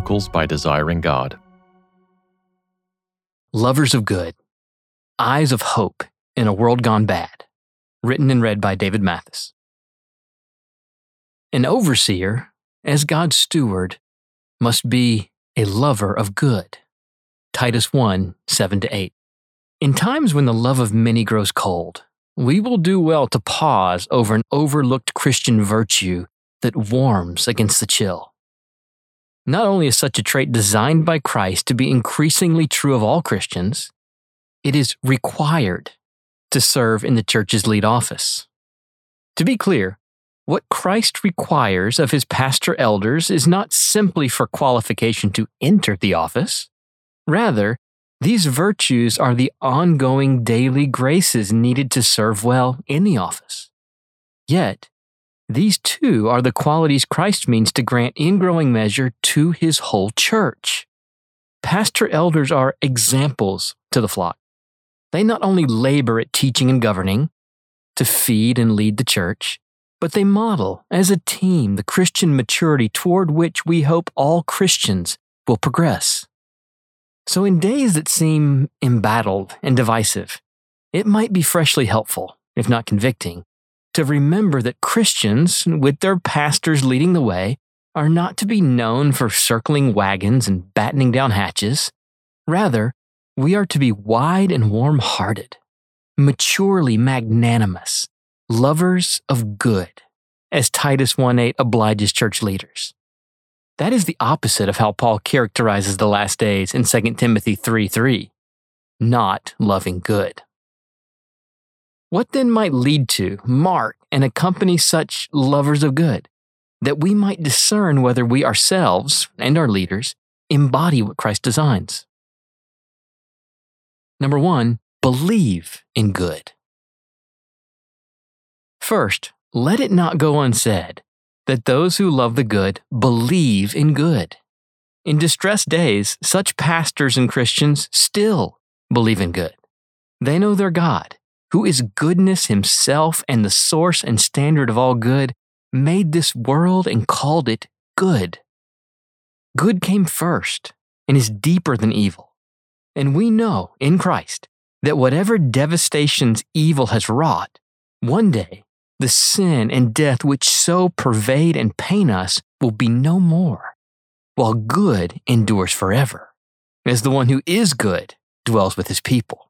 Articles by Desiring God. Lovers of Good Eyes of Hope in a World Gone Bad. Written and read by David Mathis. An overseer, as God's steward, must be a lover of good. Titus 1 7 8. In times when the love of many grows cold, we will do well to pause over an overlooked Christian virtue that warms against the chill. Not only is such a trait designed by Christ to be increasingly true of all Christians, it is required to serve in the church's lead office. To be clear, what Christ requires of his pastor elders is not simply for qualification to enter the office. Rather, these virtues are the ongoing daily graces needed to serve well in the office. Yet, these too are the qualities Christ means to grant in growing measure to his whole church. Pastor elders are examples to the flock. They not only labor at teaching and governing, to feed and lead the church, but they model as a team the Christian maturity toward which we hope all Christians will progress. So, in days that seem embattled and divisive, it might be freshly helpful, if not convicting, to remember that Christians, with their pastors leading the way, are not to be known for circling wagons and battening down hatches. Rather, we are to be wide and warm hearted, maturely magnanimous, lovers of good, as Titus 1:8 obliges church leaders. That is the opposite of how Paul characterizes the last days in 2 Timothy 3:3, not loving good. What then might lead to, mark, and accompany such lovers of good, that we might discern whether we ourselves and our leaders embody what Christ designs? Number one, believe in good. First, let it not go unsaid that those who love the good believe in good. In distressed days, such pastors and Christians still believe in good. They know their God, who is goodness himself and the source and standard of all good, made this world and called it good. Good came first and is deeper than evil. And we know in Christ that whatever devastations evil has wrought, one day the sin and death which so pervade and pain us will be no more, while good endures forever, as the one who is good dwells with his people.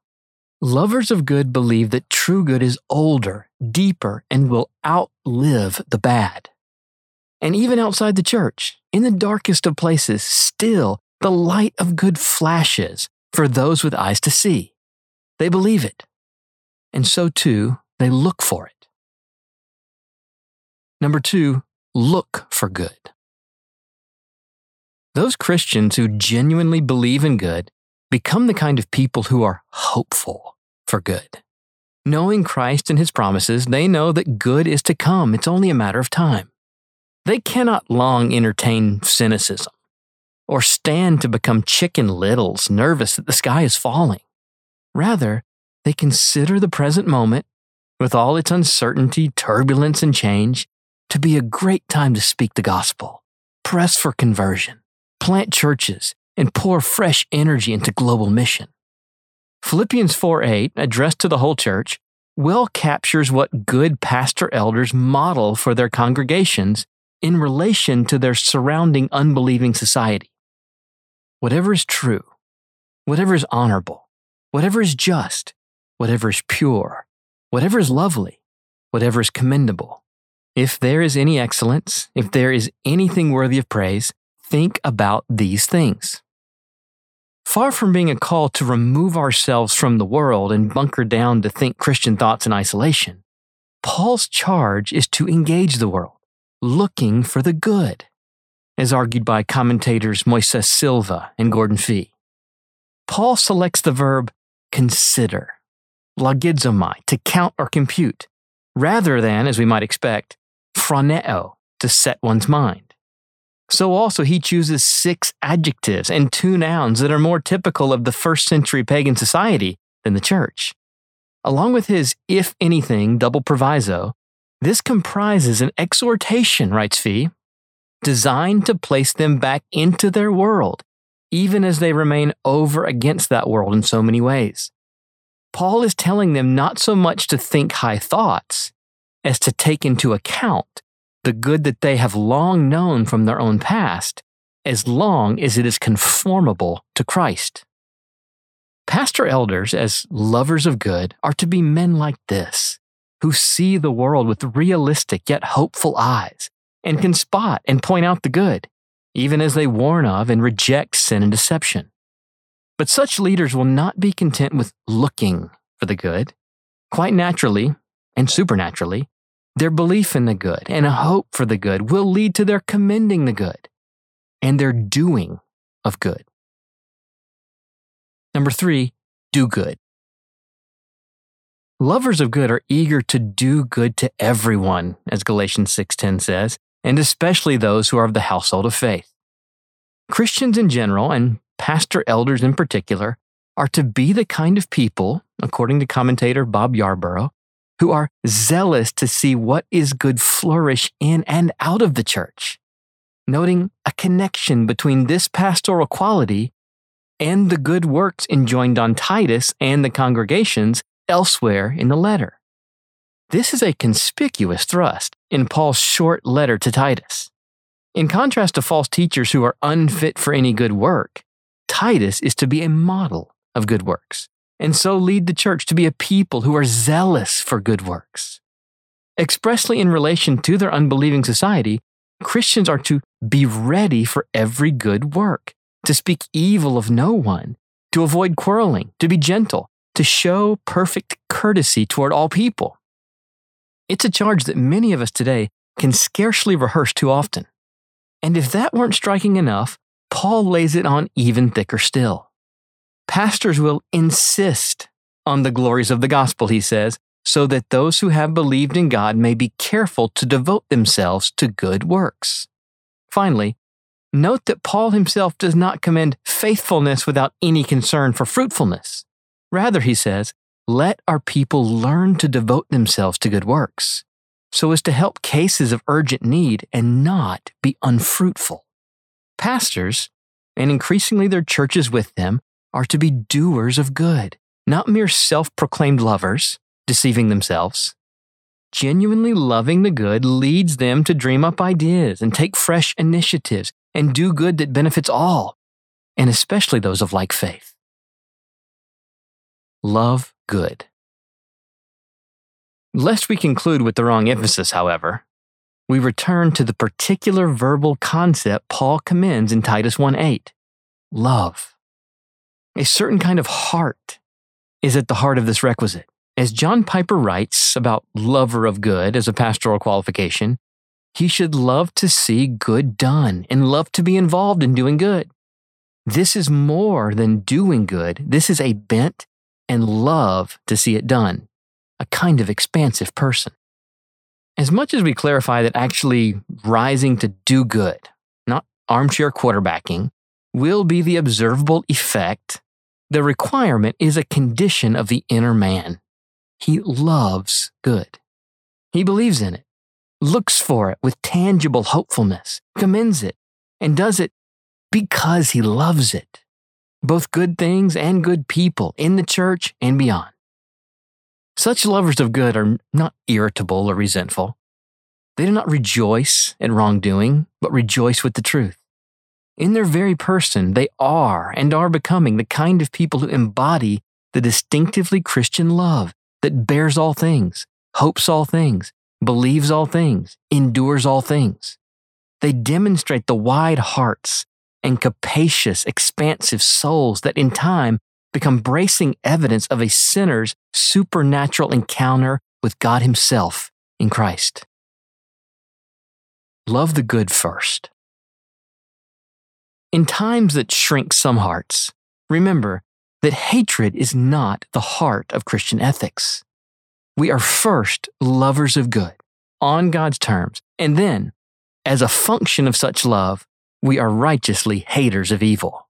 Lovers of good believe that true good is older, deeper, and will outlive the bad. And even outside the church, in the darkest of places, still the light of good flashes for those with eyes to see. They believe it. And so too, they look for it. Number two, look for good. Those Christians who genuinely believe in good become the kind of people who are hopeful for good. Knowing Christ and his promises, they know that good is to come. It's only a matter of time. They cannot long entertain cynicism or stand to become chicken littles, nervous that the sky is falling. Rather, they consider the present moment, with all its uncertainty, turbulence, and change, to be a great time to speak the gospel, press for conversion, plant churches, and pour fresh energy into global mission. Philippians 4 8, addressed to the whole church, well captures what good pastor elders model for their congregations in relation to their surrounding unbelieving society. Whatever is true, whatever is honorable, whatever is just, whatever is pure, whatever is lovely, whatever is commendable, if there is any excellence, if there is anything worthy of praise, think about these things. Far from being a call to remove ourselves from the world and bunker down to think Christian thoughts in isolation, Paul's charge is to engage the world, looking for the good, as argued by commentators Moises Silva and Gordon Fee. Paul selects the verb consider, logizomai, to count or compute, rather than, as we might expect, phroneo, to set one's mind. So also he chooses six adjectives and two nouns that are more typical of the first century pagan society than the church. Along with his if anything double proviso, this comprises an exhortation, writes Fee, designed to place them back into their world, even as they remain over against that world in so many ways. Paul is telling them not so much to think high thoughts as to take into account the good that they have long known from their own past, as long as it is conformable to Christ. Pastor elders, as lovers of good, are to be men like this, who see the world with realistic yet hopeful eyes and can spot and point out the good, even as they warn of and reject sin and deception. But such leaders will not be content with looking for the good. Quite naturally and supernaturally, their belief in the good and a hope for the good will lead to their commending the good and their doing of good. Number three, do good. Lovers of good are eager to do good to everyone, as Galatians 6:10 says, and especially those who are of the household of faith. Christians in general and pastor elders in particular are to be the kind of people, according to commentator Bob Yarbrough, who are zealous to see what is good flourish in and out of the church, noting a connection between this pastoral quality and the good works enjoined on Titus and the congregations elsewhere in the letter. This is a conspicuous thrust in Paul's short letter to Titus. In contrast to false teachers who are unfit for any good work, Titus is to be a model of good works, and so lead the church to be a people who are zealous for good works. Expressly in relation to their unbelieving society, Christians are to be ready for every good work, to speak evil of no one, to avoid quarreling, to be gentle, to show perfect courtesy toward all people. It's a charge that many of us today can scarcely rehearse too often. And if that weren't striking enough, Paul lays it on even thicker still. Pastors will insist on the glories of the gospel, he says, so that those who have believed in God may be careful to devote themselves to good works. Finally, note that Paul himself does not commend faithfulness without any concern for fruitfulness. Rather, he says, let our people learn to devote themselves to good works, so as to help cases of urgent need and not be unfruitful. Pastors, and increasingly their churches with them, are to be doers of good, not mere self proclaimed lovers, deceiving themselves. Genuinely loving the good leads them to dream up ideas and take fresh initiatives and do good that benefits all, and especially those of like faith. Love good. Lest we conclude with the wrong emphasis, however, we return to the particular verbal concept Paul commends in Titus 1:8 love. A certain kind of heart is at the heart of this requisite. As John Piper writes about lover of good as a pastoral qualification, he should love to see good done and love to be involved in doing good. This is more than doing good. This is a bent and love to see it done, a kind of expansive person. As much as we clarify that actually rising to do good, not armchair quarterbacking, will be the observable effect, the requirement is a condition of the inner man. He loves good. He believes in it, looks for it with tangible hopefulness, commends it, and does it because he loves it both good things and good people in the church and beyond. Such lovers of good are not irritable or resentful. They do not rejoice at wrongdoing, but rejoice with the truth. In their very person, they are and are becoming the kind of people who embody the distinctively Christian love that bears all things, hopes all things, believes all things, endures all things. They demonstrate the wide hearts and capacious, expansive souls that in time become bracing evidence of a sinner's supernatural encounter with God Himself in Christ. Love the good first. In times that shrink some hearts, remember that hatred is not the heart of Christian ethics. We are first lovers of good on God's terms, and then, as a function of such love, we are righteously haters of evil.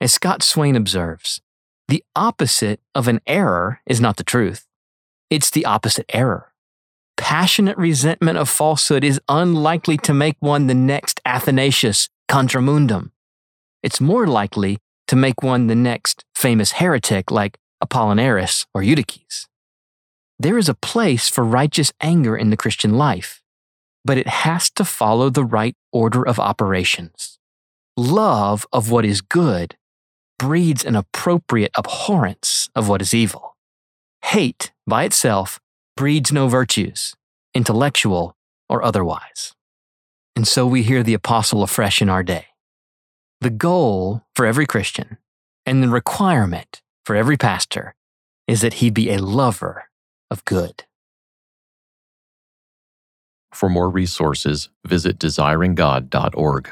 As Scott Swain observes, the opposite of an error is not the truth, it's the opposite error. passionate resentment of falsehood is unlikely to make one the next Athanasius contra mundum. It's more likely to make one the next famous heretic like Apollinaris or Eutyches. There is a place for righteous anger in the Christian life, but it has to follow the right order of operations. Love of what is good breeds an appropriate abhorrence of what is evil. Hate, by itself, breeds no virtues, intellectual or otherwise. And so we hear the apostle afresh in our day. The goal for every Christian and the requirement for every pastor is that he be a lover of good. For more resources, visit desiringgod.org.